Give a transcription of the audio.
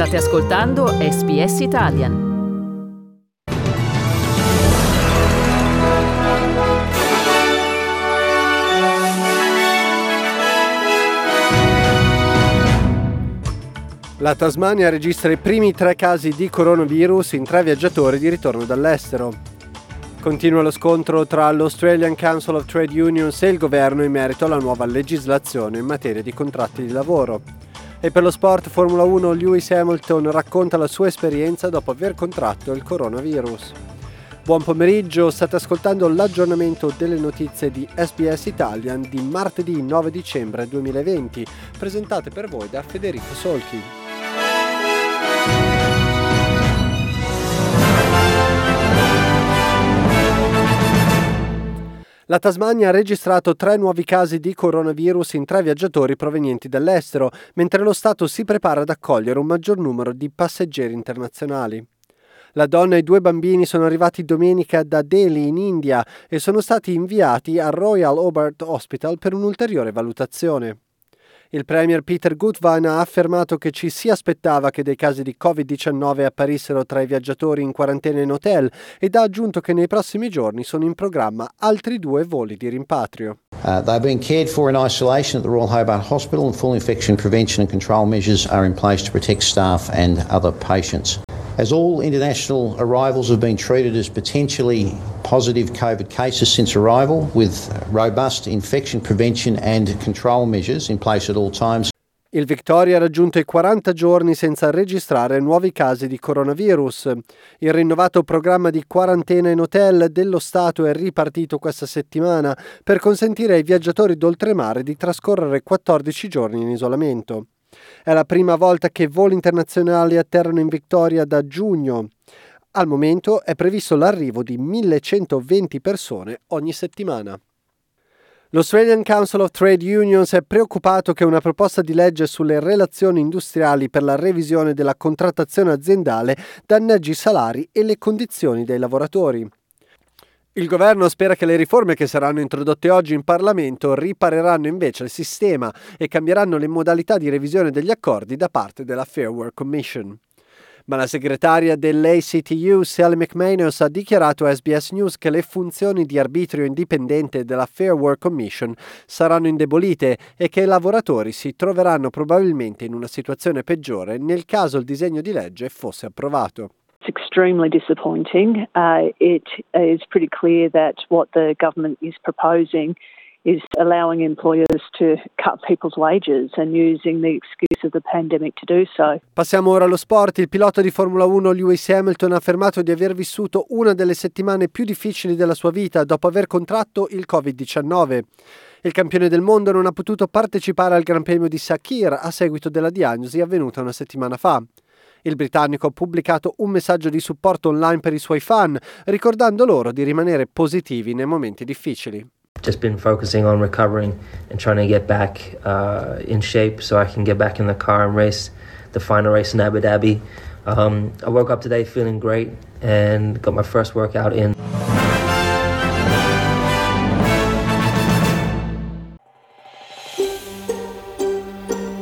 State ascoltando SBS Italian. La Tasmania registra i primi tre casi di coronavirus in tre viaggiatori di ritorno dall'estero. Continua lo scontro tra l'Australian Council of Trade Unions e il governo in merito alla nuova legislazione in materia di contratti di lavoro. E per lo sport Formula 1 Lewis Hamilton racconta la sua esperienza dopo aver contratto il coronavirus. Buon pomeriggio, state ascoltando l'aggiornamento delle notizie di SBS Italian di martedì 9 dicembre 2020, presentate per voi da Federico Solchi. La Tasmania ha registrato tre nuovi casi di coronavirus in tre viaggiatori provenienti dall'estero, mentre lo Stato si prepara ad accogliere un maggior numero di passeggeri internazionali. La donna e i due bambini sono arrivati domenica da Delhi in India e sono stati inviati al Royal Hobart Hospital per un'ulteriore valutazione. Il premier Peter Gutwein ha affermato che ci si aspettava che dei casi di Covid-19 apparissero tra i viaggiatori in quarantena in hotel ed ha aggiunto che nei prossimi giorni sono in programma altri due voli di rimpatrio. Uh, they're being cared for in isolation at the Royal Hobart Hospital and full infection prevention and control measures are in place to protect staff and other patients. As all international arrivals have been treated as potentially positive COVID cases since arrival, with robust infection prevention and control measures in place at all times. Il Victoria ha raggiunto i 40 giorni senza registrare nuovi casi di coronavirus. Il rinnovato programma di quarantena in hotel dello Stato è ripartito questa settimana per consentire ai viaggiatori d'oltremare di trascorrere 14 giorni in isolamento. È la prima volta che voli internazionali atterrano in Victoria da giugno. Al momento è previsto l'arrivo di 1120 persone ogni settimana. L'Australian Council of Trade Unions è preoccupato che una proposta di legge sulle relazioni industriali per la revisione della contrattazione aziendale danneggi i salari e le condizioni dei lavoratori. Il governo spera che le riforme che saranno introdotte oggi in Parlamento ripareranno invece il sistema e cambieranno le modalità di revisione degli accordi da parte della Fair Work Commission. Ma la segretaria dell'ACTU, Sally McManus, ha dichiarato a SBS News che le funzioni di arbitrio indipendente della Fair Work Commission saranno indebolite e che i lavoratori si troveranno probabilmente in una situazione peggiore nel caso il disegno di legge fosse approvato. It's extremely disappointing. Uh, it is pretty clear that what the government is proposing is allowing employers to cut people's wages and using the excuse of the pandemic to do so. Passiamo ora allo sport. Il pilota di Formula 1 Lewis Hamilton ha affermato di aver vissuto una delle settimane più difficili della sua vita dopo aver contratto il Covid-19. Il campione del mondo non ha potuto partecipare al Gran Premio di Sakir a seguito della diagnosi avvenuta una settimana fa. Il britannico ha pubblicato un messaggio di supporto online per i suoi fan, ricordando loro di rimanere positivi nei momenti difficili. Just been focusing on recovering and trying to get back uh, in shape so I can get back in the car and race the final race in Abu Dhabi. Um, I woke up today feeling great and got my first workout in.